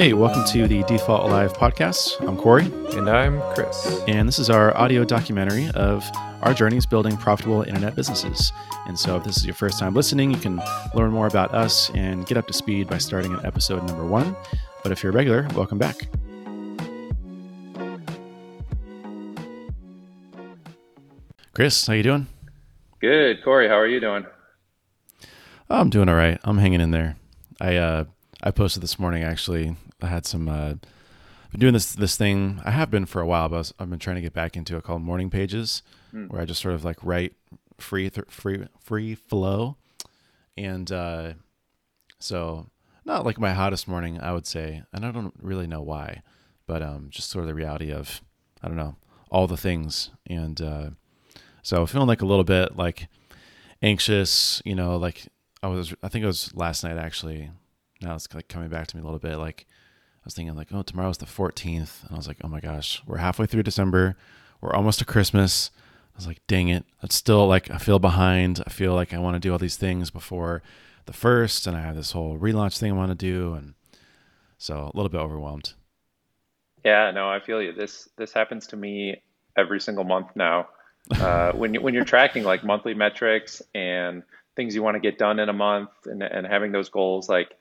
Hey, welcome to the Default Alive podcast. I'm Corey. And I'm Chris. And this is our audio documentary of our journeys building profitable internet businesses. And so, if this is your first time listening, you can learn more about us and get up to speed by starting at episode number one. But if you're a regular, welcome back. Chris, how you doing? Good, Corey. How are you doing? I'm doing all right. I'm hanging in there. I uh, I posted this morning actually. I had some uh, been doing this this thing. I have been for a while, but was, I've been trying to get back into it called morning pages, mm. where I just sort of like write free th- free free flow, and uh, so not like my hottest morning, I would say, and I don't really know why, but um, just sort of the reality of I don't know all the things, and uh, so feeling like a little bit like anxious, you know, like I was I think it was last night actually. Now it's like coming back to me a little bit. Like I was thinking like, oh, tomorrow's the 14th, and I was like, oh my gosh, we're halfway through December. We're almost to Christmas. I was like, dang it. It's still like I feel behind. I feel like I want to do all these things before the first, and I have this whole relaunch thing I want to do, and so a little bit overwhelmed. Yeah, no, I feel you. This this happens to me every single month now. Uh, when you, when you're tracking like monthly metrics and things you want to get done in a month and, and having those goals like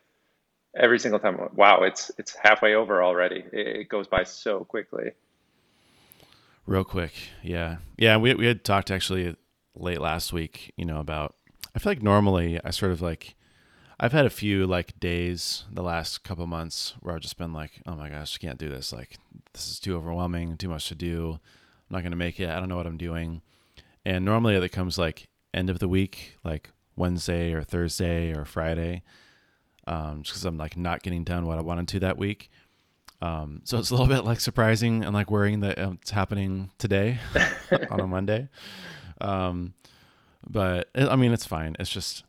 every single time. Wow it's it's halfway over already. It, goes by so quickly. Real quick yeah. Yeah we, we had talked actually late last week you know about i feel like normally i sort of like i've had a few like days the last couple months where i've just been like oh my gosh I can't do this. Like this is too overwhelming too much to do. I'm not going to make it. I don't know what i'm doing. And normally it comes like end of the week like Wednesday or Thursday or Friday, um, just because I'm like not getting done what I wanted to that week. Um, so it's a little bit like surprising and like worrying that it's happening today on a Monday. Um, but it, I mean, it's fine. It's just,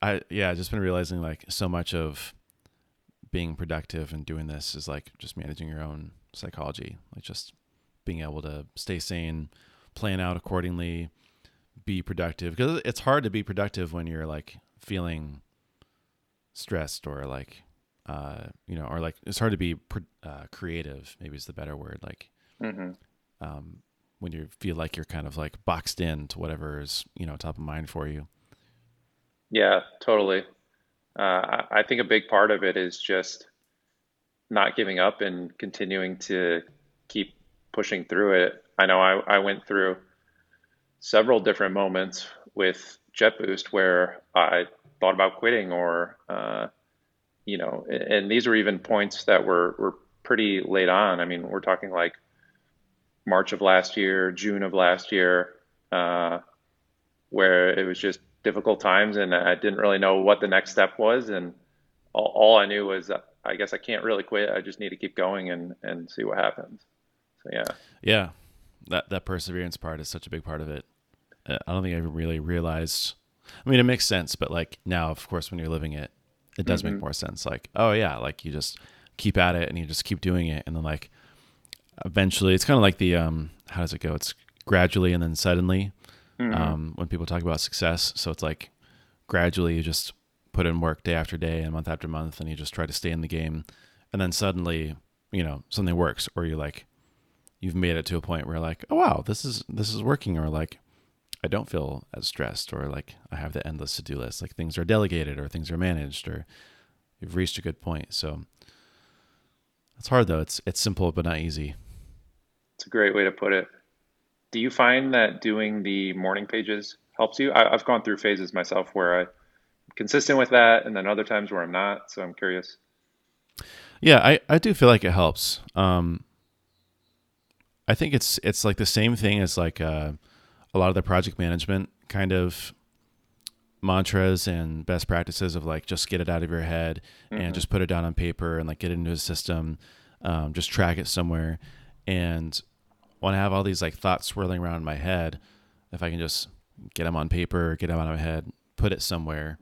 I, yeah, I've just been realizing like so much of being productive and doing this is like just managing your own psychology, like just being able to stay sane, plan out accordingly, be productive because it's hard to be productive when you're like feeling stressed or like uh you know or like it's hard to be uh, creative maybe is the better word like mm-hmm. um when you feel like you're kind of like boxed in to whatever is you know top of mind for you yeah totally uh, I think a big part of it is just not giving up and continuing to keep pushing through it. I know I, I went through several different moments with JetBoost where I thought about quitting or, uh, you know, and these were even points that were, were pretty late on. I mean, we're talking like March of last year, June of last year, uh, where it was just difficult times and I didn't really know what the next step was. And all, all I knew was I guess I can't really quit. I just need to keep going and, and see what happens. So, yeah. Yeah. That, that perseverance part is such a big part of it. I don't think I even really realized. I mean, it makes sense, but like now, of course, when you're living it, it does mm-hmm. make more sense. Like, oh yeah, like you just keep at it and you just keep doing it, and then like eventually, it's kind of like the um, how does it go? It's gradually and then suddenly. Mm-hmm. Um, when people talk about success, so it's like gradually you just put in work day after day and month after month, and you just try to stay in the game, and then suddenly, you know, something works, or you're like you've made it to a point where like, oh wow, this is this is working, or like I don't feel as stressed or like I have the endless to do list. Like things are delegated or things are managed or you've reached a good point. So it's hard though. It's it's simple but not easy. It's a great way to put it. Do you find that doing the morning pages helps you? I, have gone through phases myself where I'm consistent with that, and then other times where I'm not. So I'm curious. Yeah, I, I do feel like it helps. Um, I think it's it's like the same thing as like uh, a lot of the project management kind of mantras and best practices of like just get it out of your head mm-hmm. and just put it down on paper and like get it into a system um, just track it somewhere. And when i have all these like thoughts swirling around in my head if i can just get them on paper get them out of my head put it somewhere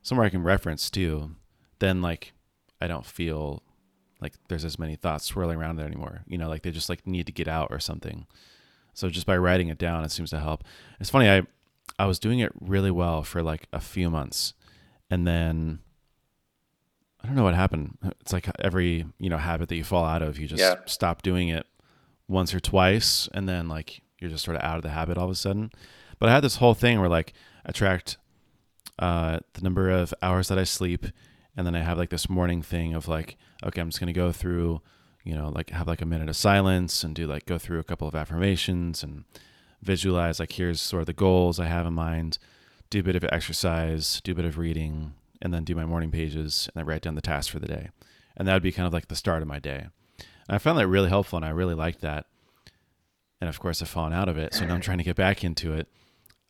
somewhere i can reference too then like i don't feel like there's as many thoughts swirling around there anymore. You know like they just like need to get out or something so just by writing it down, it seems to help. It's funny, I I was doing it really well for like a few months, and then I don't know what happened. It's like every you know habit that you fall out of, you just Yeah. stop doing it once or twice, and then like you're just sort of out of the habit all of a sudden. But I had this whole thing where like I tracked uh, the number of hours that I sleep, and then I have like this morning thing of like, okay, I'm just gonna go through, you know, like have like a minute of silence and do like go through a couple of affirmations and visualize like here's sort of the goals I have in mind, do a bit of exercise, do a bit of reading, and then do my morning pages and then write down the tasks for the day. And that would be kind of like the start of my day. And I found that really helpful and I really liked that. And of course, I've fallen out of it. So now I'm trying to get back into it.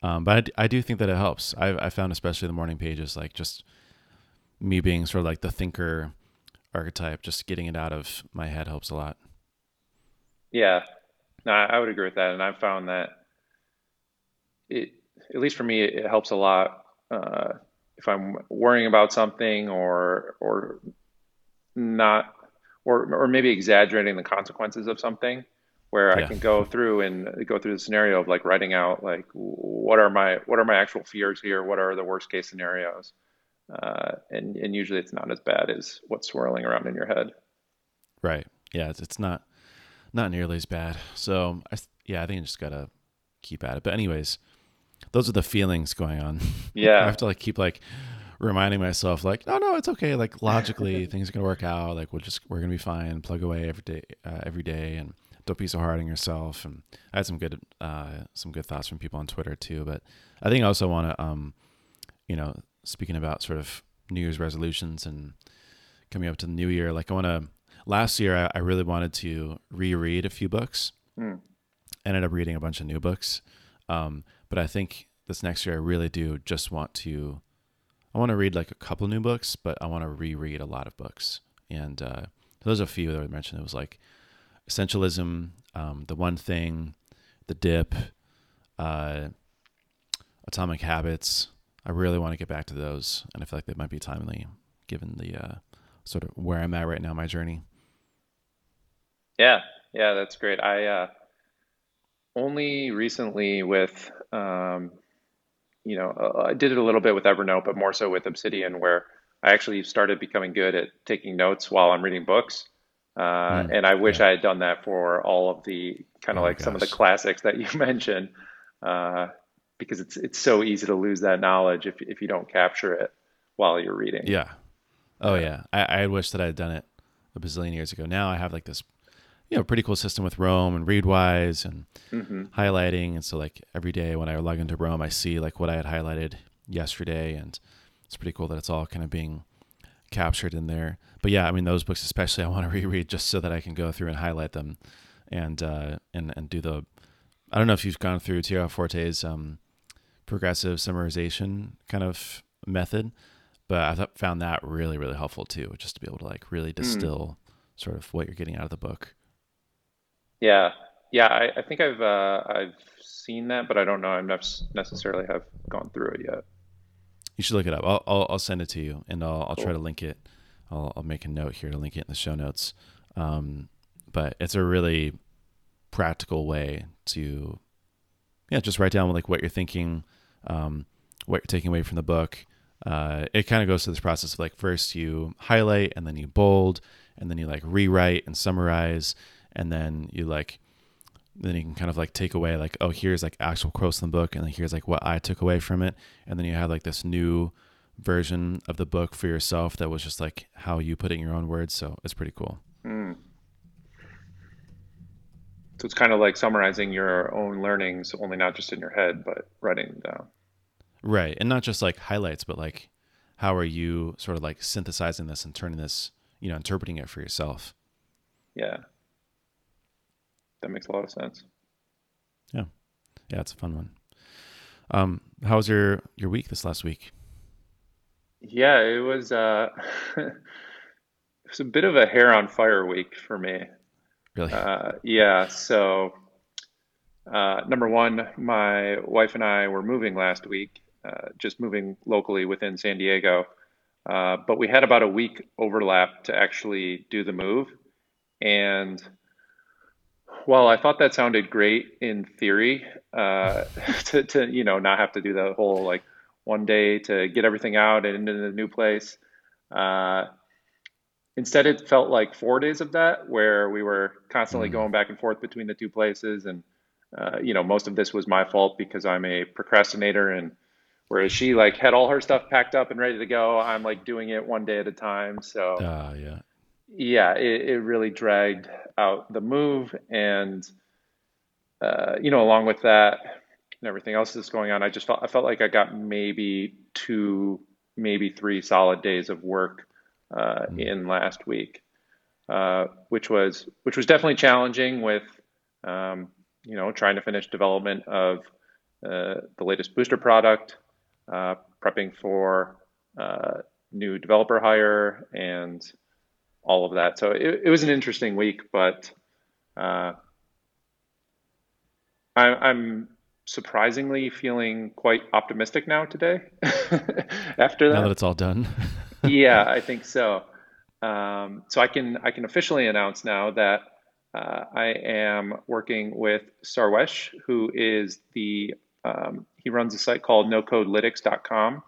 Um, but I do think that it helps. I, I found, especially the morning pages, like just me being sort of like the thinker archetype, just getting it out of my head helps a lot. Yeah, no, I would agree with that, and I've found that it, at least for me, it helps a lot uh, if I'm worrying about something or or not, or or maybe exaggerating the consequences of something, where I can go through and go through the scenario of like writing out like what are my what are my actual fears here, what are the worst case scenarios, uh, and and usually it's not as bad as what's swirling around in your head. Right. Yeah. It's, it's not, not nearly as bad. So I, th- yeah, I think I just gotta keep at it. But anyways, those are the feelings going on. Yeah. I have to like keep like reminding myself like, no, no, it's okay. Like logically, things are gonna work out. Like we'll just we're gonna be fine. Plug away every day, uh, every day, and don't be so hard on yourself. And I had some good, uh, some good thoughts from people on Twitter too. But I think I also want to, um, you know, speaking about sort of New Year's resolutions and coming up to the new year, like I want to. Last year, I, I really wanted to reread a few books. Hmm. Ended up reading a bunch of new books. Um, but I think this next year, I really do just want to I want to read like a couple new books, but I want to reread a lot of books. And uh, there's a few that I mentioned. It was like Essentialism, um, The One Thing, The Dip, uh, Atomic Habits. I really want to get back to those, and I feel like they might be timely given the uh, sort of where I'm at right now, my journey. yeah, yeah, that's great. I uh, only recently with um, you know, uh, I did it a little bit with Evernote, but more so with Obsidian, where I actually started becoming good at taking notes while I'm reading books. Uh, Mm, and I wish yeah. I had done that for all of the kind Oh of my like some of the classics that you mentioned, uh, because it's it's so easy to lose that knowledge if if you don't capture it while you're reading. Yeah. Oh Yeah. I, I wish that I had done it a bazillion years ago. Now I have like this, you know, pretty cool system with Roam and Readwise and hmm highlighting. And so like every day when I log into Roam, I see like what I had highlighted yesterday, and it's pretty cool that it's all kind of being captured in there. But yeah, I mean those books especially I want to reread just so that I can go through and highlight them, and uh, and and do the. I don't know if you've gone through Tiago Forte's um, progressive summarization kind of method, but I found that really really helpful too, just to be able to like really Mm. distill sort of what you're getting out of the book. Yeah, yeah. I, I think I've uh, I've seen that, but I don't know. I necessarily have gone through it yet. You should look it up. I'll I'll, I'll send it to you, and I'll I'll try to link it. I'll I'll make a note here to link it in the show notes. Um, but it's a really practical way to yeah just write down like what you're thinking, um, what you're taking away from the book. Uh, it kind of goes through this process of like first you highlight and then you bold and then you like rewrite and summarize and then you like then you can kind of like take away like oh here's like actual quotes in the book and then here's like what I took away from it and then you have like this new version of the book for yourself that was just like how you put it in your own words so it's pretty cool Mm. So it's kind of like summarizing your own learnings, only not just in your head, but writing them down. right and not just like highlights but like how are you sort of like synthesizing this and turning this you know interpreting it for yourself Yeah, that makes a lot of sense. yeah yeah it's a fun one um how was your your week this last week Yeah, it was uh it was a bit of a hair on fire week for me. Really Uh, yeah, so uh, number one, my wife and I were moving last week, uh, just moving locally within San Diego. Uh, but we had about a week overlap to actually do the move. And while I thought that sounded great in theory, uh, to, to, you know, not have to do the whole like one day to get everything out and into the new place, uh, instead it felt like four days of that where we were constantly mm. going back and forth between the two places. And uh, you know most of this was my fault because i'm a procrastinator and whereas she like had all her stuff packed up and ready to go i'm like doing it one day at a time. So uh, yeah. yeah it, it really dragged out the move. And uh, you know along with that and everything else that's going on i just felt i felt like i got maybe two maybe three solid days of work uh, mm. in last week, uh, which was which was definitely challenging with um, you know trying to finish development of uh, the latest booster product, uh, prepping for uh, new developer hire, and all of that. So it, it was an interesting week, but uh, I, I'm surprisingly feeling quite optimistic now today after that. Now that it's all done. yeah, I think so. Um, so I can I can officially announce now that uh, I am working with Sarvesh, who is the um, he runs a site called NoCodeLytics.com.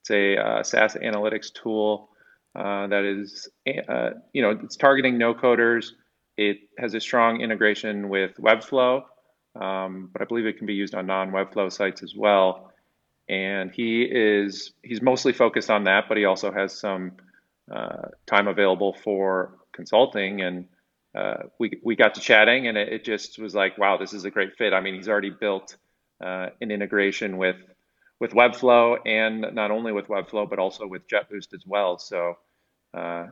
It's a uh, SaaS analytics tool uh, that is uh, you know it's targeting no coders. It has a strong integration with Webflow, um, but I believe it can be used on non-Webflow sites as well. And he is he's mostly focused on that, but he also has some uh, time available for consulting. And uh, we we got to chatting, and it, it, just was like, wow, this is a great fit. I mean, he's already built uh, an integration with with Webflow, and not only with Webflow, but also with JetBoost as well. So uh,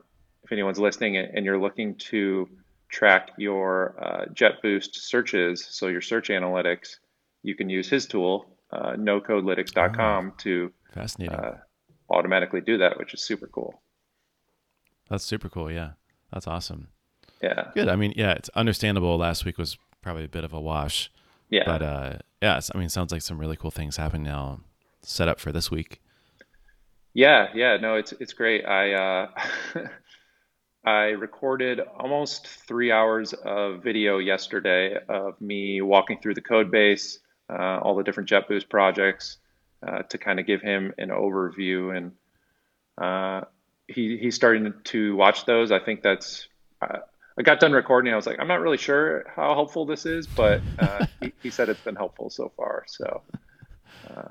if anyone's listening and you're looking to track your uh, JetBoost searches, so your search analytics, you can use his tool, uh, nocodelytics.com, oh, to fascinating. Uh, automatically do that, which is super cool. That's super cool. Yeah, that's awesome. Yeah. Good. I mean, yeah, it's understandable. Last week was probably a bit of a wash. Yeah. But uh, yeah, I mean, it sounds like some really cool things happen now. Set up for this week. Yeah, yeah, no, it's it's great. I uh, I recorded almost three hours of video yesterday of me walking through the code base, uh, all the different JetBoost projects, uh, to kind of give him an overview. And uh, he he's starting to watch those. I think that's. Uh, I got done recording. I was like, I'm not really sure how helpful this is, but uh, he, he, said it's been helpful so far. So uh,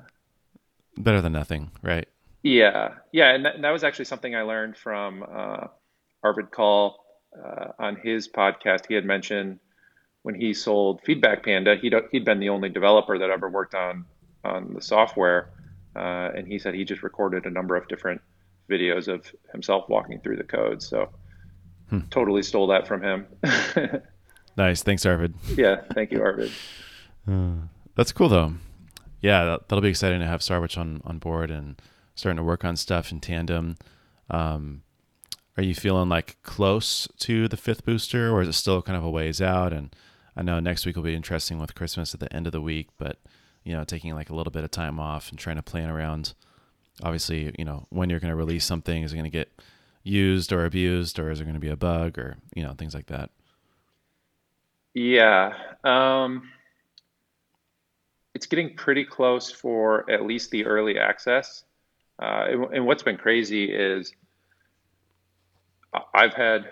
better than nothing, right? Yeah, yeah, and that, and that was actually something I learned from Arvid Kahl uh, on his podcast, he had mentioned when he sold Feedback Panda, he'd, he'd been the only developer that ever worked on on the software, uh, and he said he just recorded a number of different videos of himself walking through the code. So hmm. totally stole that from him. nice, thanks, Arvid. Yeah, thank you, Arvid. Uh, that's cool though. Yeah, that, will be exciting to have Sarvesh on on board and starting to work on stuff in tandem. Um, are you feeling like close to the fifth booster or is it still kind of a ways out and i know next week will be interesting with christmas at the end of the week but you know taking like a little bit of time off and trying to plan around obviously you know when you're going to release something is it going to get used or abused or is there going to be a bug or you know things like that? Yeah um, it's getting pretty close for at least the early access. Uh, and, and what's been crazy is I've had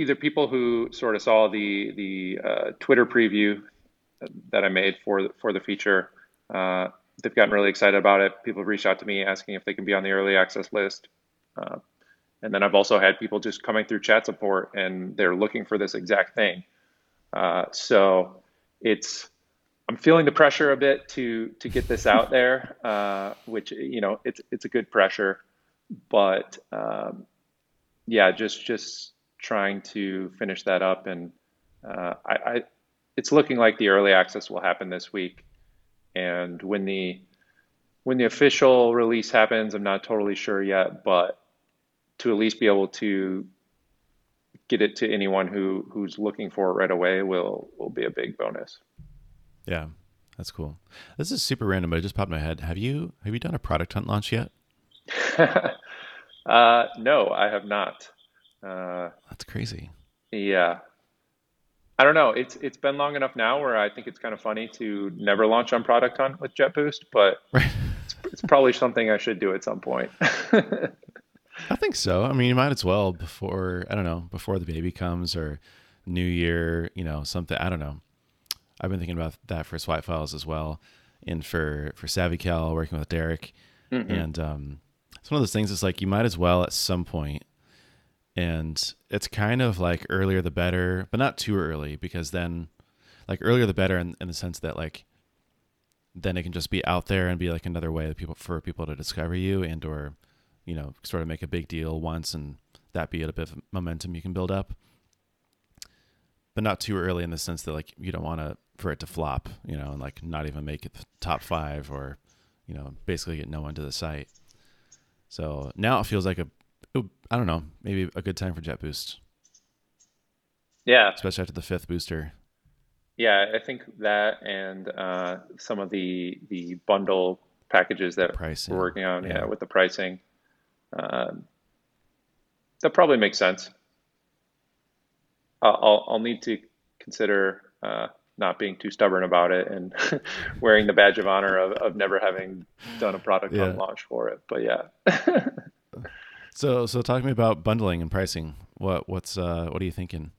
either people who sort of saw the the uh, Twitter preview that I made for the, for the feature. Uh, they've gotten really excited about it. People have reached out to me asking if they can be on the early access list. Uh, and then I've also had people just coming through chat support and they're looking for this exact thing. Uh, so it's I'm feeling the pressure a bit to to get this out there, uh, which you know it's it's a good pressure, but um, yeah, just just trying to finish that up, and uh, I, I, it's looking like the early access will happen this week, and when the when the official release happens, I'm not totally sure yet, but to at least be able to get it to anyone who who's looking for it right away will will be a big bonus. Yeah, that's cool. This is super random, but it just popped in my head. Have you have you done a product hunt launch yet? Uh, no, I have not. Uh, That's crazy. Yeah. I don't know. It's it's been long enough now where I think it's kind of funny to never launch on Product Hunt with JetBoost, but right. it's, it's, probably something I should do at some point. I think so. I mean, you might as well before I don't know before the baby comes or New Year. You know, something. I don't know. I've been thinking about that for Swipe Files as well, and for for SavvyCal working with Derek, mm-hmm. and um, it's one of those things. It's like you might as well at some point, and it's kind of like earlier the better, but not too early because then, like earlier the better in, in the sense that like then it can just be out there and be like another way that people for people to discover you and or you know sort of make a big deal once and that be a bit of momentum you can build up. But not too early in the sense that like you don't want to for it to flop you know and like not even make it the top five or you know basically get no one to the site. So now it feels like a i don't know maybe a good time for Jet Boost. yeah especially after the fifth booster yeah, I think that and uh, some of the the bundle packages that pricing. we're working on, yeah, yeah with the pricing, uh, that probably makes sense. I'll I'll need to consider uh, not being too stubborn about it and wearing the badge of honor of, of never having done a product yeah. on launch for it. But yeah. so so talk to me about bundling and pricing. What what's uh, what are you thinking?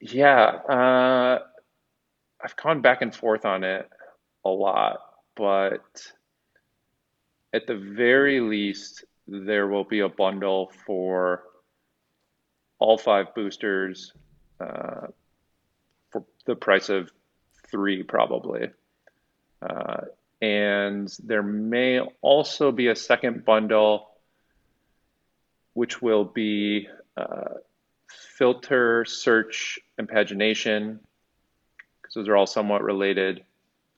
Yeah, uh, I've gone back and forth on it a lot, but at the very least, there will be a bundle for all five boosters uh, for the price of three, probably. Uh, and there may also be a second bundle, which will be uh, filter, search, and pagination, because those are all somewhat related.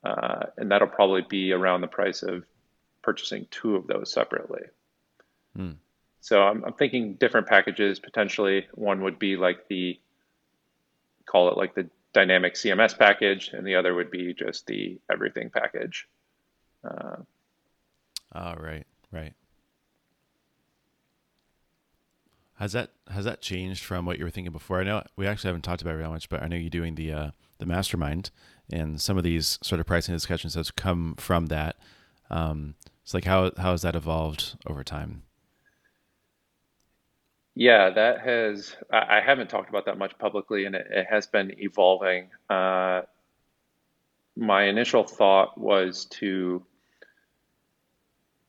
Uh, and that'll probably be around the price of purchasing two of those separately. Hmm. So I'm, I'm, thinking different packages potentially. One would be like the, call it like the dynamic CMS package, and the other would be just the everything package. Uh, oh, right, right. Has that has that changed from what you were thinking before? I know we actually haven't talked about it very much, but I know you're doing the uh, the mastermind, and some of these sort of pricing discussions has come from that. Um, it's like how how has that evolved over time? Yeah, that has. I, haven't talked about that much publicly, and it, it has been evolving. Uh, my initial thought was to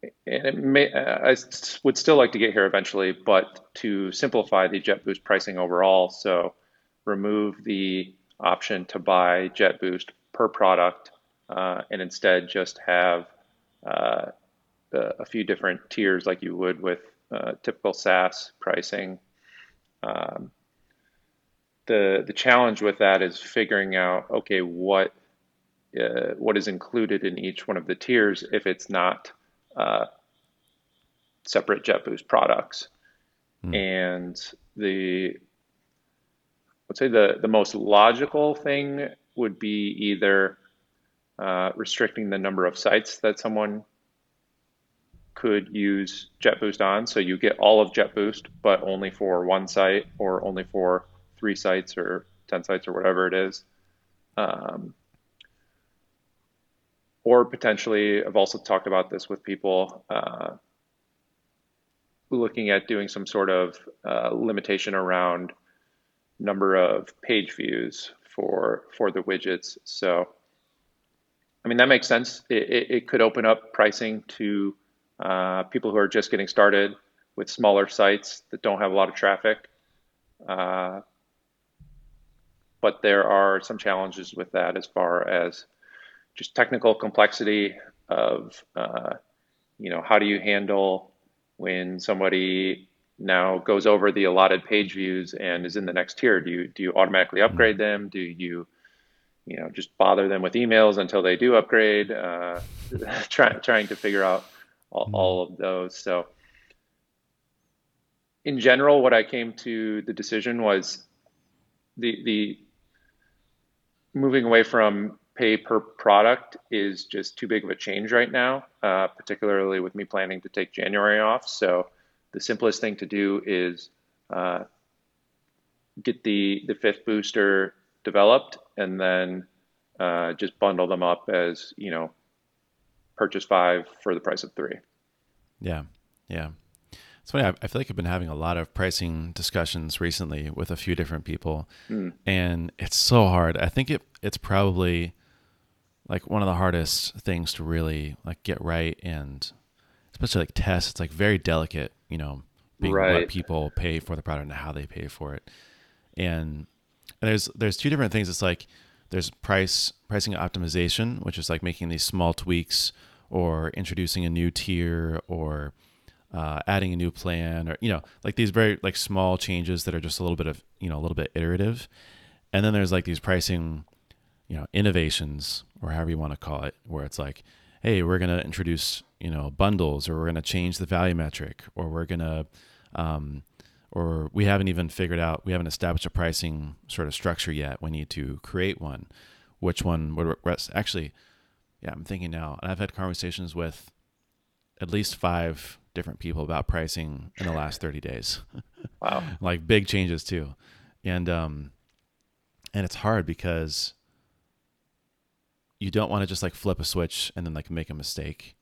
and it may, I would still like to get here eventually, but to simplify the JetBoost pricing overall, so remove the option to buy JetBoost per product uh, and instead just have uh, a few different tiers like you would with uh, typical SaaS pricing. Um, the the challenge with that is figuring out okay what uh, what is included in each one of the tiers if it's not uh, separate JetBoost products. Mm. And the, let's say the, the most logical thing would be either uh, restricting the number of sites that someone could use JetBoost on. So you get all of JetBoost, but only for one site or only for three sites or 10 sites or whatever it is. Um, or potentially, I've also talked about this with people uh, looking at doing some sort of uh, limitation around number of page views for for the widgets. So, I mean that makes sense. It, it, it could open up pricing to uh, people who are just getting started with smaller sites that don't have a lot of traffic. Uh, but there are some challenges with that as far as just technical complexity of uh, you know how do you handle when somebody now goes over the allotted page views and is in the next tier do you do you automatically mm-hmm. upgrade them do you you know just bother them with emails until they do upgrade uh, try, trying to figure out all, mm-hmm. all of those so in general what i came to the decision was the the moving away from pay per product is just too big of a change right now, uh, particularly with me planning to take January off. So the simplest thing to do is uh, get the the fifth booster developed and then uh, just bundle them up as you know purchase five for the price of three. Yeah, yeah. it's funny. I, I feel like I've been having a lot of pricing discussions recently with a few different people, Mm. and it's so hard. I think it it's probably like one of the hardest things to really like get right, and especially like test. It's like very delicate, you know, being Right. what people pay for the product and how they pay for it, and and there's there's two different things. It's like there's price pricing optimization, which is like making these small tweaks or introducing a new tier or uh, adding a new plan or you know like these very like small changes that are just a little bit of you know a little bit iterative and then there's like these pricing you know innovations or however you want to call it where it's like hey we're going to introduce you know bundles or we're going to change the value metric or we're going to um, or we haven't even figured out we haven't established a pricing sort of structure yet. We need to create one. Which one would rest actually yeah i'm thinking now and i've had conversations with at least five different people about pricing in the last 30 days. Wow. like big changes too. And um and it's hard because you don't want to just like flip a switch and then like make a mistake.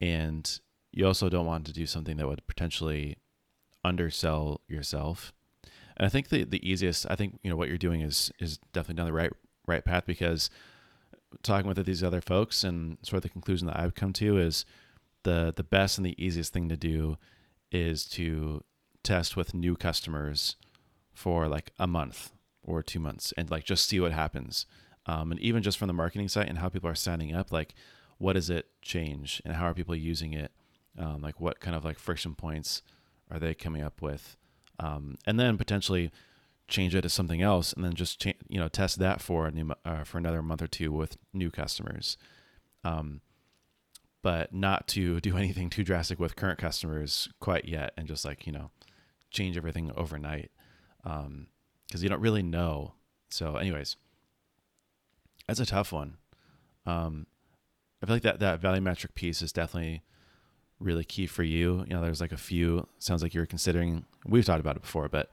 And you also don't want to do something that would potentially undersell yourself. And i think the the easiest i think you know what you're doing is is definitely down the right right path because talking with these other folks and sort of the conclusion that i've come to is the the best and the easiest thing to do is to test with new customers for like a month or two months and like just see what happens um, and even just from the marketing site and how people are signing up like what does it change and how are people using it? Um, like what kind of like friction points are they coming up with? Um, and then potentially change it to something else and then just cha- you know test that for a new uh, for another month or two with new customers. Um, but not to do anything too drastic with current customers quite yet and just like you know change everything overnight because you don't really know. So anyways that's a tough one. Um, i feel like that that value metric piece is definitely really key for you. You know there's like a few sounds like you're considering we've talked about it before but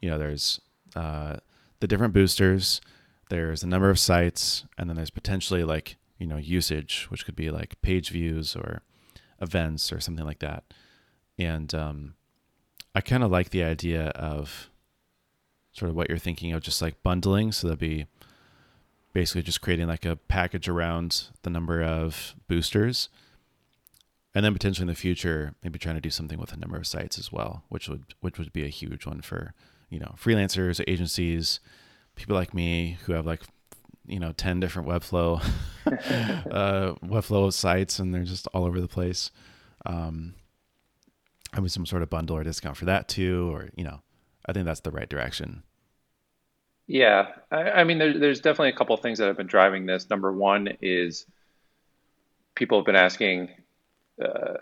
you know there's uh, the different boosters there's the number of sites and then there's potentially like you know usage which could be like page views or events or something like that. And um, i kind of like the idea of sort of what you're thinking of just like bundling. So that'd be basically just creating like a package around the number of boosters. And then potentially in the future maybe trying to do something with a number of sites as well which would which would be a huge one for you know freelancers agencies people like me who have like you know 10 different webflow uh webflow sites and they're just all over the place. Um mean, some sort of bundle or discount for that too or you know i think that's the right direction Yeah, I, I mean, there, there's definitely a couple of things that have been driving this. Number one is people have been asking uh,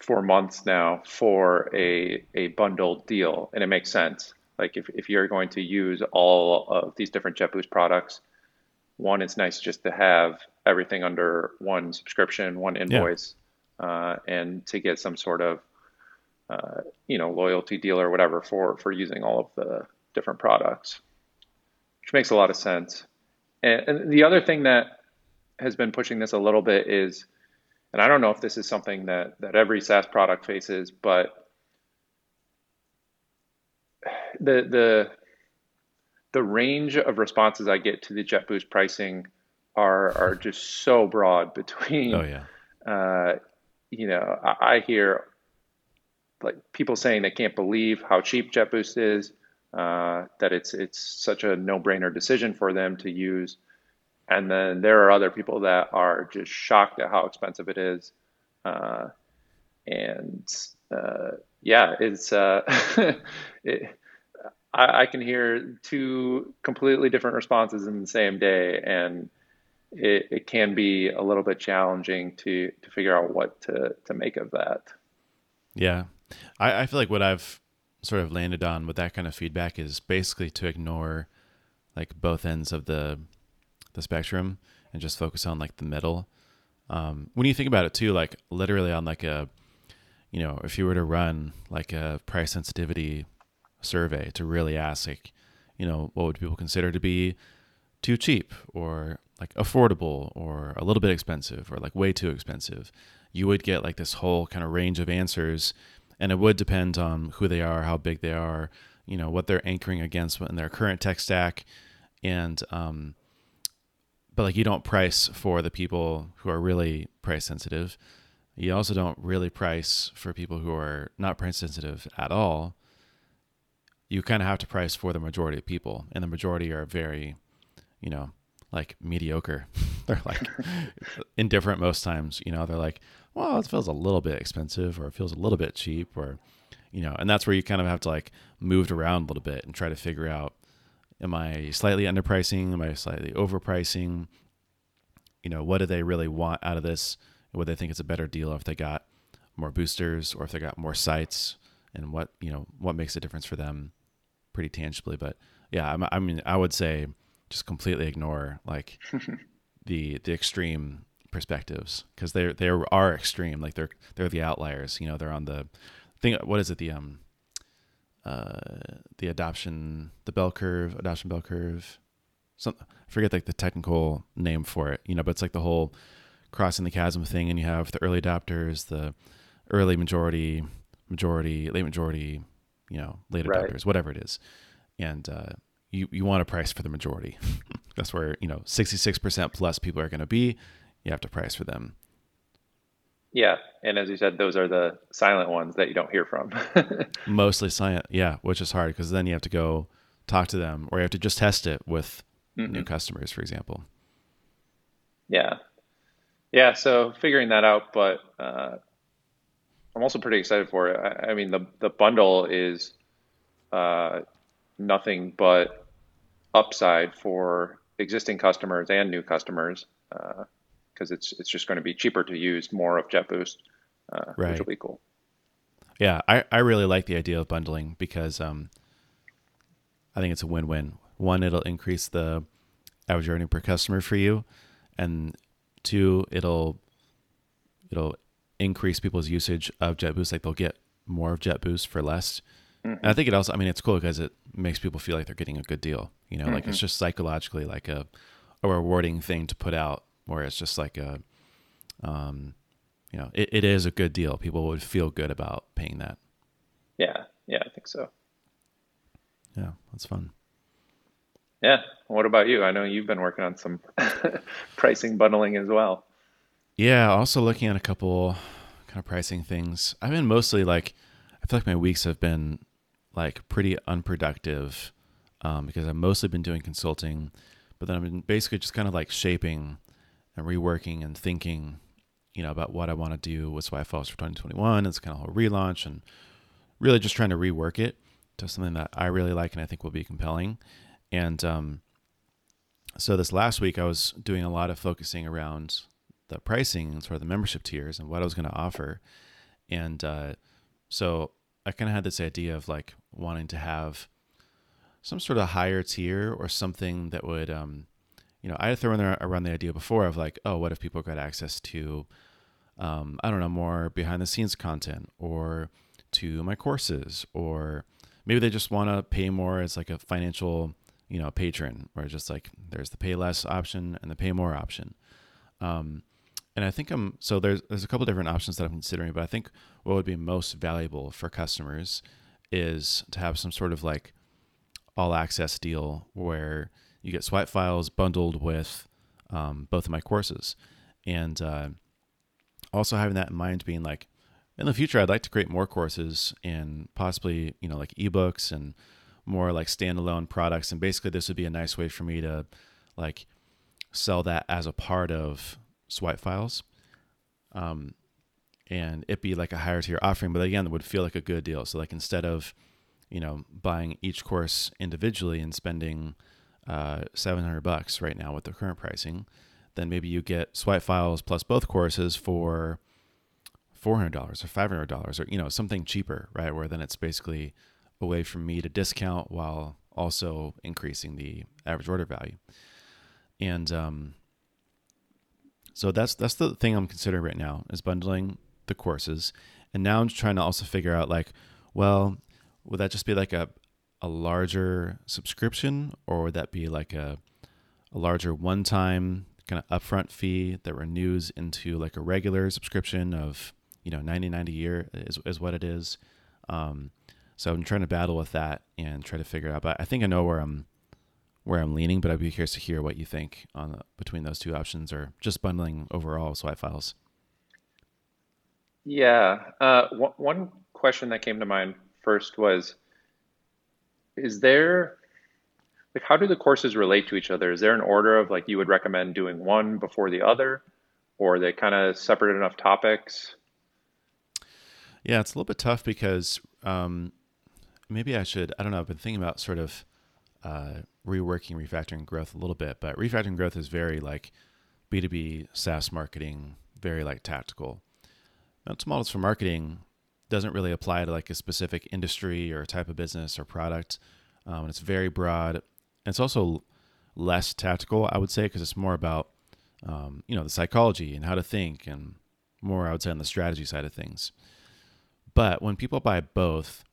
for months now for a a bundled deal, and it makes sense. Like if, if you're going to use all of these different JetBoost products, one, it's nice just to have everything under one subscription, one yeah invoice, uh, and to get some sort of uh, you know loyalty deal or whatever for for using all of the different products, which makes a lot of sense. And, and the other thing that has been pushing this a little bit is, and I don't know if this is something that that every SaaS product faces, but the the the range of responses I get to the JetBoost pricing are are just so broad between. oh yeah uh, you know I, I hear like people saying they can't believe how cheap JetBoost is, uh, that it's it's such a no-brainer decision for them to use, and then there are other people that are just shocked at how expensive it is, uh, and uh, yeah, it's uh, it, I, I can hear two completely different responses in the same day, and it, it can be a little bit challenging to to figure out what to to make of that. yeah. I, I feel like what i've sort of landed on with that kind of feedback is basically to ignore like both ends of the the spectrum and just focus on like the middle. Um, when you think about it too like literally on like a you know if you were to run like a price sensitivity survey to really ask like you know what would people consider to be too cheap or like affordable or a little bit expensive or like way too expensive you would get like this whole kind of range of answers and it would depend on who they are, how big they are, you know, what they're anchoring against in their current tech stack, and um, but like you don't price for the people who are really price sensitive. You also don't really price for people who are not price sensitive at all. You kind of have to price for the majority of people, and the majority are very, you know, like mediocre. they're like indifferent most times. You know, they're like, well, it feels a little bit expensive, or it feels a little bit cheap, or you know, and that's where you kind of have to like move around a little bit and try to figure out Am I slightly underpricing? Am I slightly overpricing? You know, what do they really want out of this? Would they think it's a better deal if they got more boosters or if they got more sites? And what you know, what makes a difference for them, pretty tangibly. But yeah, I, I mean, I would say just completely ignore like the the extreme perspectives because they they are extreme. Like they're they're the outliers. You know, they're on the thing. What is it? The um uh, the adoption, the bell curve, adoption bell curve. Some I forget like the technical name for it, you know, but it's like the whole crossing the chasm thing, and you have the early adopters, the early majority, majority, late majority, you know, late right. adopters, whatever it is, and uh, you you want to price for the majority. That's where you know sixty six percent plus people are going to be. You have to price for them. Yeah, and as you said, those are the silent ones that you don't hear from. Mostly silent, yeah, which is hard because then you have to go talk to them, or you have to just test it with mm-hmm. new customers, for example. Yeah, yeah. So figuring that out, but uh, I'm also pretty excited for it. I, I mean, the the bundle is uh, nothing but upside for existing customers and new customers. Uh, because it's it's just going to be cheaper to use more of JetBoost, uh, right. which will be cool. Yeah, I, I really like the idea of bundling because um, I think it's a win win. One, it'll increase the average revenue per customer for you, and two, it'll it'll increase people's usage of JetBoost. Like they'll get more of JetBoost for less. Mm-hmm. And I think it also, I mean, it's cool because it makes people feel like they're getting a good deal. You know, mm-hmm. like it's just psychologically like a a rewarding thing to put out where it's just like a, um, you know, it, it is a good deal. People would feel good about paying that. Yeah, yeah, I think so. Yeah, that's fun. Yeah. What about you? I know you've been working on some pricing bundling as well. Yeah, also looking at a couple kind of pricing things. I've been mostly like, I feel like my weeks have been like pretty unproductive um, because I've mostly been doing consulting, but then I've been basically just kind of like shaping and reworking and thinking, you know, about what I want to do with Swipe Files for 2021. It's kind of a relaunch and really just trying to rework it to something that I really like and I think will be compelling. And um, so this last week, I was doing a lot of focusing around the pricing and sort of the membership tiers and what I was going to offer. And uh, so I kind of had this idea of like wanting to have some sort of higher tier or something that would um, you know, I had thrown around the idea before of like, oh, what if people got access to, um, I don't know, more behind the scenes content or to my courses, or maybe they just want to pay more as like a financial, you know, patron, or just like there's the pay less option and the pay more option. Um, and I think I'm so there's there's a couple different options that I'm considering, but I think what would be most valuable for customers is to have some sort of like all access deal where you get swipe files bundled with um, both of my courses. And uh, also having that in mind, being like, in the future, I'd like to create more courses and possibly, you know, like ebooks and more like standalone products. And basically, this would be a nice way for me to like sell that as a part of swipe files. Um, and it be like a higher tier offering, but again, it would feel like a good deal. So, like, instead of, you know, buying each course individually and spending uh, 700 bucks right now with the current pricing, then maybe you get swipe files plus both courses for $400 or $500 or, you know, something cheaper, right? Where then it's basically a way for me to discount while also increasing the average order value. And, um, so that's, that's the thing I'm considering right now is bundling the courses. And now I'm trying to also figure out like, well, would that just be like a, a larger subscription, or would that be like a a larger one-time kind of upfront fee that renews into like a regular subscription of you know, 99 a year is, is what it is. Um, so I'm trying to battle with that and try to figure it out. But I think I know where I'm where I'm leaning, but I'd be curious to hear what you think on the, between those two options or just bundling overall swipe files. Yeah. Uh, one one question that came to mind first was, is there like how do the courses relate to each other? Is there an order of like you would recommend doing one before the other, or are they kind of separate enough topics? Yeah, it's a little bit tough because um, maybe I should. I don't know. I've been thinking about sort of uh, reworking refactoring growth a little bit, but refactoring growth is very like B2B SaaS marketing, very like tactical. Mental models for marketing doesn't really apply to like a specific industry or type of business or product. Um, and it's very broad. And It's also less tactical, I would say, because it's more about um, you know the psychology and how to think, and more I would say on the strategy side of things. But when people buy both,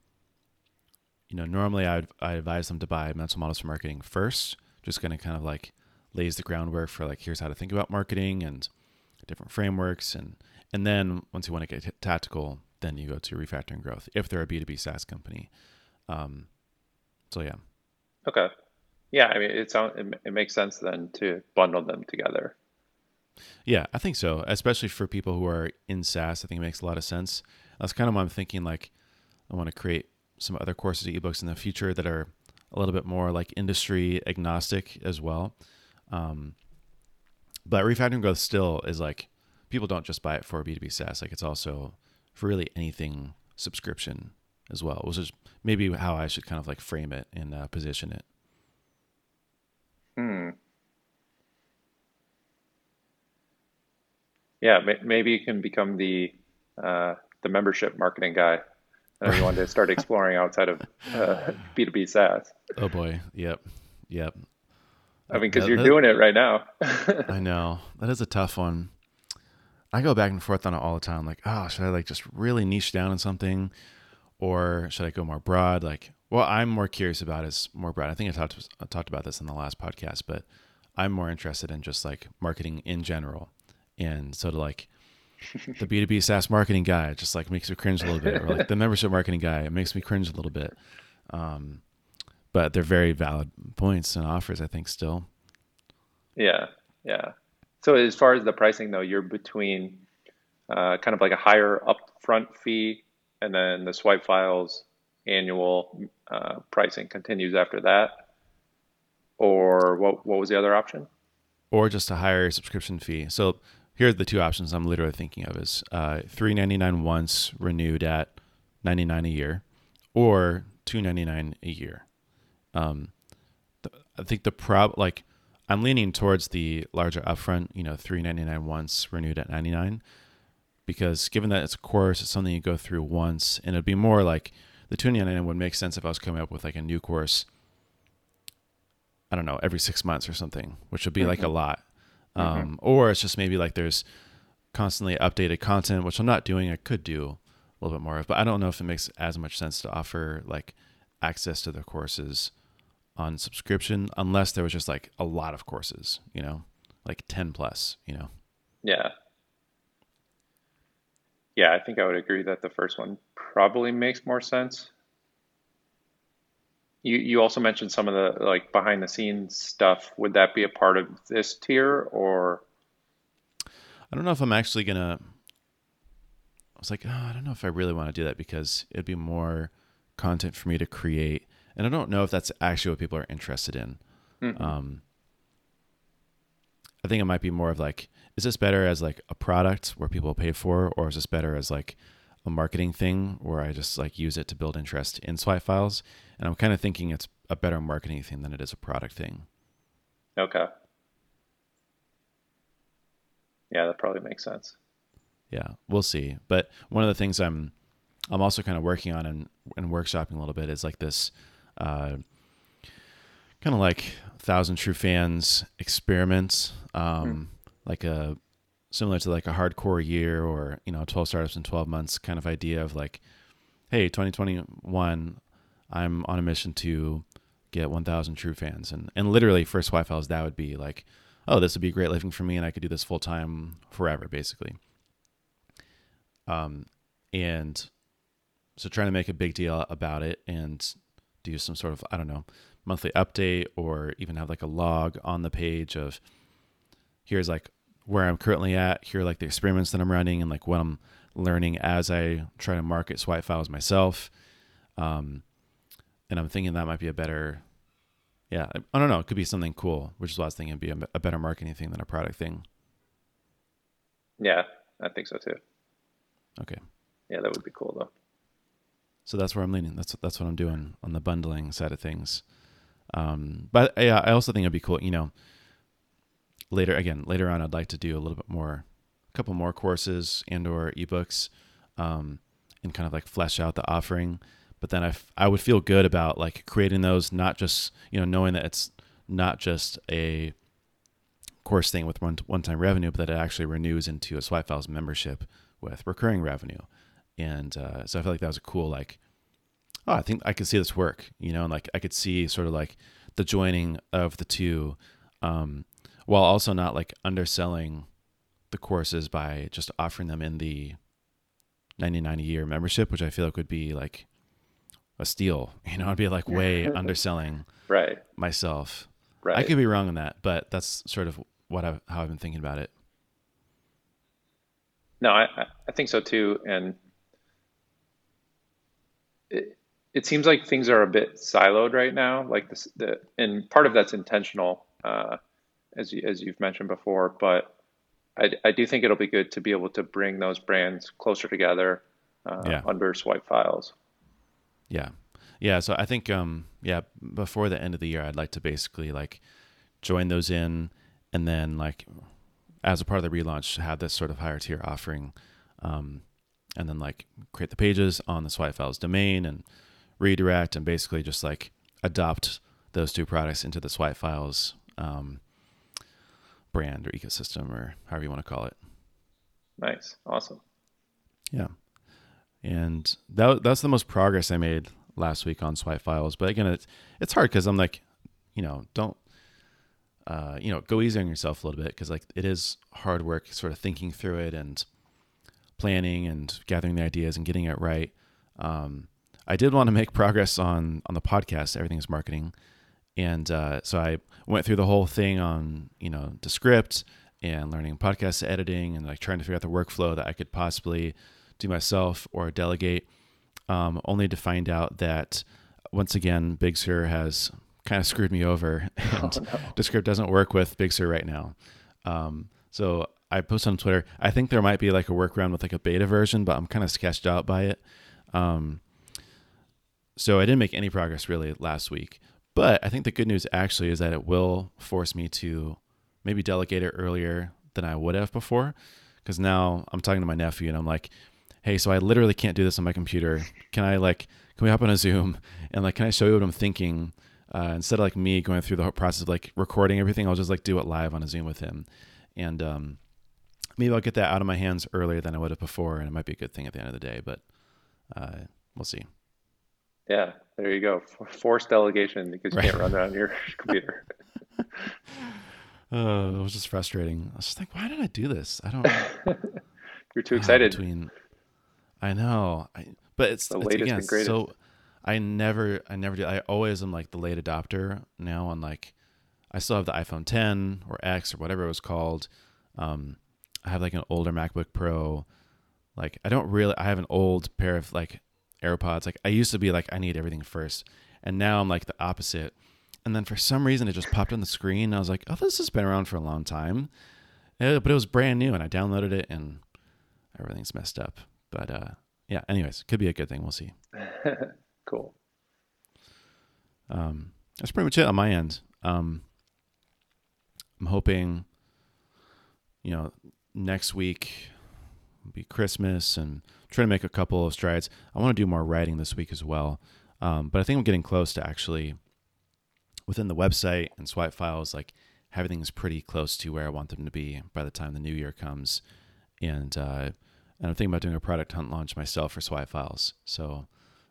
you know, normally I would I advise them to buy mental models for marketing first, just going to kind of like lays the groundwork for like here's how to think about marketing and different frameworks and and then once you want to get tactical, then you go to refactoring growth if they're a B2B SaaS company. Um, so yeah. Okay. Yeah, I mean, it sounds it, it makes sense then to bundle them together. Yeah, I think so. Especially for people who are in SaaS, I think it makes a lot of sense. That's kind of why I'm thinking like I want to create some other courses ebooks in the future that are a little bit more like industry agnostic as well. Um, but refactoring growth still is like people don't just buy it for B2B SaaS. Like it's also for really anything subscription as well, which is maybe how I should kind of like frame it and uh, position it. Hmm. Yeah, maybe you can become the uh, the membership marketing guy. And you want to start exploring outside of uh, B2B SaaS. Oh boy. Yep. Yep. I mean, because you're that, doing it right now. I know that is a tough one. I go back and forth on it all the time. Like, oh, should I like just really niche down on something, or should I go more broad? Like, well, I'm more curious about is more broad. I think I talked I talked about this in the last podcast, but I'm more interested in just like marketing in general, and so to like the B2B SaaS marketing guy just like makes me cringe a little bit, or like the membership marketing guy, it makes me cringe a little bit. Um, but they're very valid points and offers, I think, still. Yeah, yeah. So as far as the pricing though, you're between uh, kind of like a higher upfront fee, and then the swipe files annual uh, pricing continues after that, or what? What was the other option? Or just a higher subscription fee. So here are the two options I'm literally thinking of: is uh, three ninety nine once renewed at ninety nine a year, or two ninety nine a year. Um, I think the prob like I'm leaning towards the larger upfront, you know, three ninety nine once renewed at ninety nine, because given that it's a course, it's something you go through once, and it'd be more like the two ninety nine would make sense if I was coming up with like a new course. I don't know, every six months or something, which would be mm-hmm. like a mm-hmm. lot. Mm-hmm. Um, mm-hmm. Or it's just maybe like there's constantly updated content, which I'm not doing. I could do a little bit more of, but I don't know if it makes as much sense to offer like access to the courses on subscription unless there was just like a lot of courses, you know, like 10 plus, you know. Yeah. Yeah, I think I would agree that the first one probably makes more sense. You you also mentioned some of the like behind the scenes stuff. Would that be a part of this tier or I don't know if I'm actually going to I was like, oh, I don't know if I really want to do that because it'd be more content for me to create and I don't know if that's actually what people are interested in. Mm-hmm. Um, I think it might be more of like, is this better as like a product where people pay for, or is this better as like a marketing thing where I just like use it to build interest in swipe files? And I'm kind of thinking it's a better marketing thing than it is a product thing. Okay. Yeah, that probably makes sense. Yeah, we'll see. But one of the things I'm I'm also kind of working on and, and workshopping a little bit is like this uh, kind of like Thousand True Fans experiments, um, hmm. like a similar to like a hardcore year or you know 12 startups in 12 months kind of idea of like, hey, 2021, I'm on a mission to get 1,000 true fans, and and literally for Swipe Files that would be like, oh, this would be great living for me, and I could do this full time forever, basically. Um, and so trying to make a big deal about it and do some sort of, I don't know, monthly update or even have like a log on the page of here's like where I'm currently at, here like the experiments that I'm running and like what I'm learning as I try to market swipe files myself. Um, and I'm thinking that might be a better, yeah, I, don't know. It could be something cool, which is what I was thinking would be a, a better marketing thing than a product thing. Yeah, I think so too. Okay. Yeah, that would be cool though. So that's where I'm leaning. That's that's what I'm doing on the bundling side of things. Um, but yeah, I also think it'd be cool. You know, later again later on, I'd like to do a little bit more, a couple more courses and or ebooks, um, and kind of like flesh out the offering. But then I, f- I would feel good about like creating those, not just you know knowing that it's not just a course thing with one one time revenue, but that it actually renews into a Swipe Files membership with recurring revenue. And uh, so I feel like that was a cool like, oh, I think I could see this work, you know, and like I could see sort of like the joining of the two, um, while also not like underselling the courses by just offering them in the 99 a year membership, which I feel like would be like a steal. You know, I'd be like way underselling right myself. right I could be wrong on that, but that's sort of what I how I've been thinking about it. no I, I- I think so too and it, it seems like things are a bit siloed right now like this the and part of that's intentional uh, as you, as you've mentioned before but I, I do think it'll be good to be able to bring those brands closer together uh, Yeah. under swipe files Yeah. Yeah. So I think, um, yeah, before the end of the year, I'd like to basically like join those in and then like as a part of the relaunch, have this sort of higher tier offering. Um, and then like create the pages on the swipe files domain and redirect and basically just like adopt those two products into the swipe files, um, brand or ecosystem or however you want to call it. nice awesome Yeah. And that that's the most progress I made last week on swipe files. But again, it's it's hard because I'm like, you know, don't uh, you know, go easy on yourself a little bit because like it is hard work, sort of thinking through it and planning and gathering the ideas and getting it right. Um, I did want to make progress on on the podcast. Everything's marketing, and uh, so I went through the whole thing on you know Descript and learning podcast editing and like trying to figure out the workflow that I could possibly do myself or delegate. Um, only to find out that once again, Big Sur has kind of screwed me over, and Descript doesn't work with Big Sur right now. Um, so I posted on Twitter. I think there might be like a workaround with like a beta version, but I'm kind of sketched out by it. Um, so I didn't make any progress really last week. But I think the good news actually is that it will force me to maybe delegate it earlier than I would have before. Because now I'm talking to my nephew and I'm like, hey, so I literally can't do this on my computer. Can I like, can we hop on a Zoom and like, can I show you what I'm thinking? Uh, instead of like me going through the whole process of like recording everything, I'll just like do it live on a Zoom with him. And um, maybe I'll get that out of my hands earlier than I would have before. And it might be a good thing at the end of the day, but uh, we'll see. Yeah there you go For- forced delegation because you Right. can't run it on your computer Uh, it was just frustrating. I was just like, why did I do this? I don't. you're too excited between I know, I, but it's, The it's latest again and greatest. so. I never, I never do. I always am like the late adopter now. On like, I still have the iPhone 10 or X or whatever it was called. Um, I have like an older MacBook Pro. Like, I don't really. I have an old pair of like AirPods. Like, I used to be like, I need everything first, and now I'm like the opposite. And then for some reason, it just popped on the screen. And I was like, oh, this has been around for a long time. Uh, but it was brand new, and I downloaded it, and everything's messed up. But uh, yeah, anyways, could be a good thing. We'll see. cool Um, that's pretty much it on my end. Um, I'm hoping, you know, next week be Christmas and try to make a couple of strides. I want to do more writing this week as well. Um, but I think I'm getting close to actually within the website and swipe files, like everything's pretty close to where I want them to be by the time the new year comes. And, uh, and I'm thinking about doing a product hunt launch myself for swipe files. So,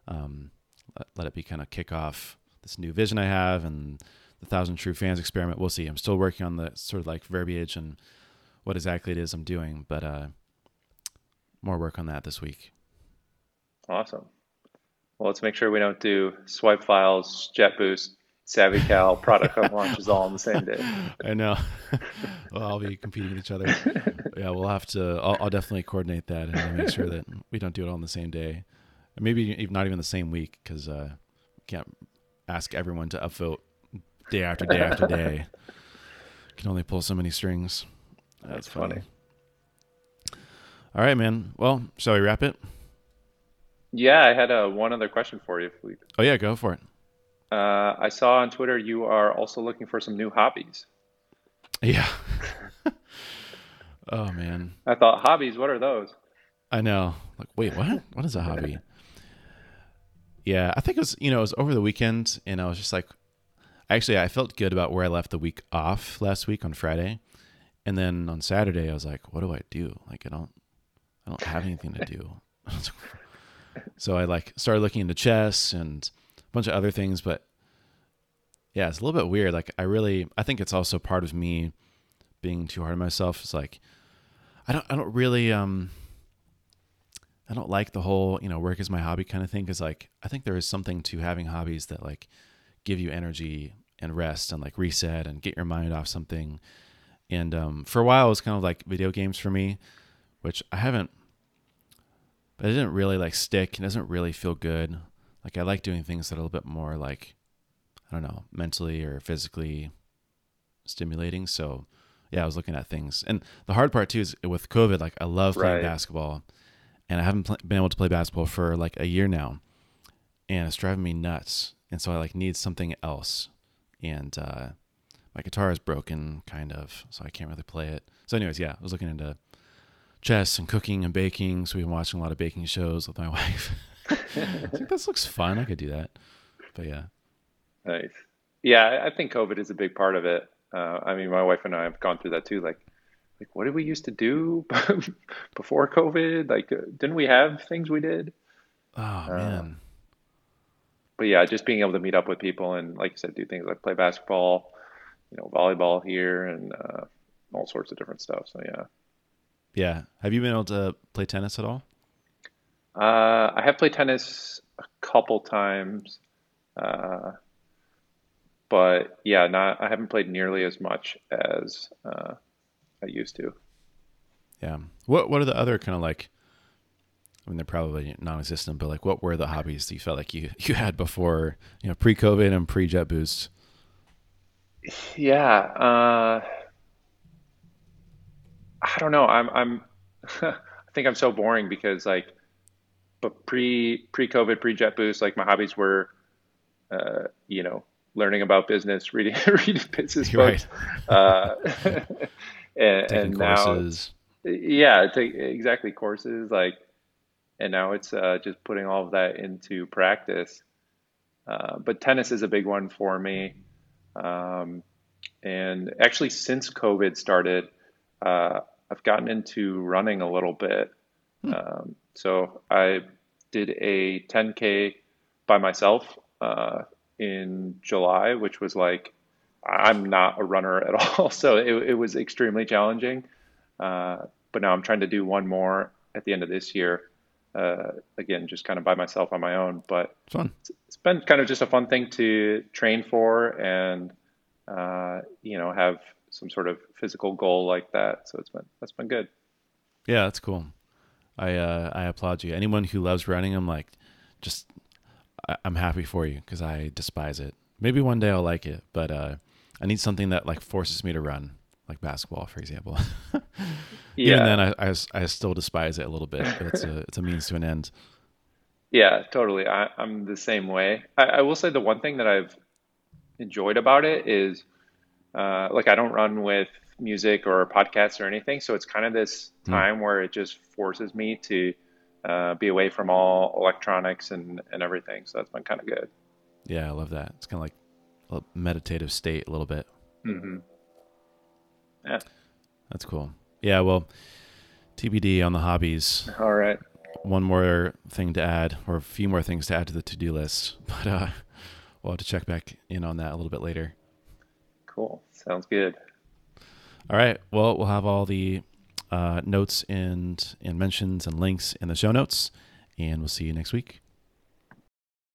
um, let, let it be kind of kick off this new vision I have and the thousand true fans experiment. We'll see. I'm still working on the sort of like verbiage and what exactly it is I'm doing, but uh, more work on that this week. Awesome. Well, let's make sure we don't do swipe files, JetBoost, SavvyCal product launches all on the same day. I know. well, I'll be competing with each other. yeah, we'll have to. I'll, I'll, definitely coordinate that and make sure that we don't do it all on the same day, maybe even not even the same week because uh, can't ask everyone to upvote day after day after day. Can only pull so many strings. That's, That's funny. funny. All right, man. Well, shall we wrap it? Yeah, I had uh, one other question for you, Philippe. Oh yeah, go for it. Uh, I saw on Twitter you are also looking for some new hobbies. Yeah. oh man. I thought hobbies. What are those? I know. Like, wait, what? What is a hobby? yeah, I think it was. You know, it was over the weekend, and I was just like, actually, I felt good about where I left the week off last week on Friday, and then on Saturday, I was like, what do I do? Like, I don't, I don't have anything to do. so I like started looking into chess and a bunch of other things, but yeah, it's a little bit weird. Like I really, I think it's also part of me being too hard on myself. It's like, I don't, I don't really, um, I don't like the whole, you know, work is my hobby kind of thing. Cause like, I think there is something to having hobbies that like give you energy and rest and like reset and get your mind off something. And, um, for a while it was kind of like video games for me, which I haven't but it didn't really like stick. And it doesn't really feel good. Like I like doing things that are a little bit more like I don't know, mentally or physically stimulating. So yeah, I was looking at things. And the hard part too is with COVID, like I love playing right. basketball and I haven't pl- been able to play basketball for like a year now. And it's driving me nuts. And so I like need something else. And uh, my guitar is broken kind of, so I can't really play it. So anyways, yeah, I was looking into chess and cooking and baking. So we've been watching a lot of baking shows with my wife. I think this looks fun. I could do that. But yeah. Nice. Yeah, I think COVID is a big part of it. Uh, I mean, my wife and I have gone through that too. Like, like what did we used to do before COVID? Like, uh, didn't we have things we did? Oh uh, man. But yeah, just being able to meet up with people and, like you said, do things like play basketball, you know, volleyball here, and uh, all sorts of different stuff. So yeah. Yeah. Have you been able to play tennis at all? Uh, I have played tennis a couple times, uh, but yeah, not. I haven't played nearly as much as uh, I used to. Yeah. What What are the other kind of like? I mean, they're probably non-existent, but like, what were the hobbies that you felt like you you had before, you know, pre-COVID and pre-JetBoost? Yeah. I don't know. I'm I'm I think I'm so boring because like but pre pre COVID, pre JetBoost, like my hobbies were uh, you know, learning about business, reading reading business books. Right. Uh, and, and now yeah, take exactly courses like and now it's uh, just putting all of that into practice. Uh, but tennis is a big one for me. Um, and actually, since COVID started, uh, I've gotten into running a little bit. Hmm. Um, so I did a 10K by myself uh, in July, which was like, I'm not a runner at all. So it, it was extremely challenging. Uh, but now I'm trying to do one more at the end of this year. Uh, again, just kind of by myself on my own. But fun. It's, it's been kind of just a fun thing to train for and, uh, you know, have some sort of physical goal like that. So it's been that's been good. Yeah, that's cool. I uh, I applaud you. Anyone who loves running, I'm like, just I, am happy for you because I despise it. Maybe one day I'll like it, but uh, I need something that like forces me to run, like basketball, for example. yeah. Even then, I, I, I still despise it a little bit, but it's a it's a means to an end. Yeah, totally. I, am the same way. I, I will say the one thing that I've enjoyed about it is uh, like I don't run with music or podcasts or anything, so it's kind of this hmm. time mm. where it just forces me to uh, be away from all electronics and and everything. So that's been kind of good. Yeah, I love that. It's kind of like a meditative state a little bit. Mm-hmm. Yeah, that's cool. Yeah, well, TBD on the hobbies. All right. One more thing to add, or a few more things to add to the to-do list, but uh, we'll have to check back in on that a little bit later. Cool. Sounds good. All right. Well, we'll have all the uh, notes and and mentions and links in the show notes. And we'll see you next week.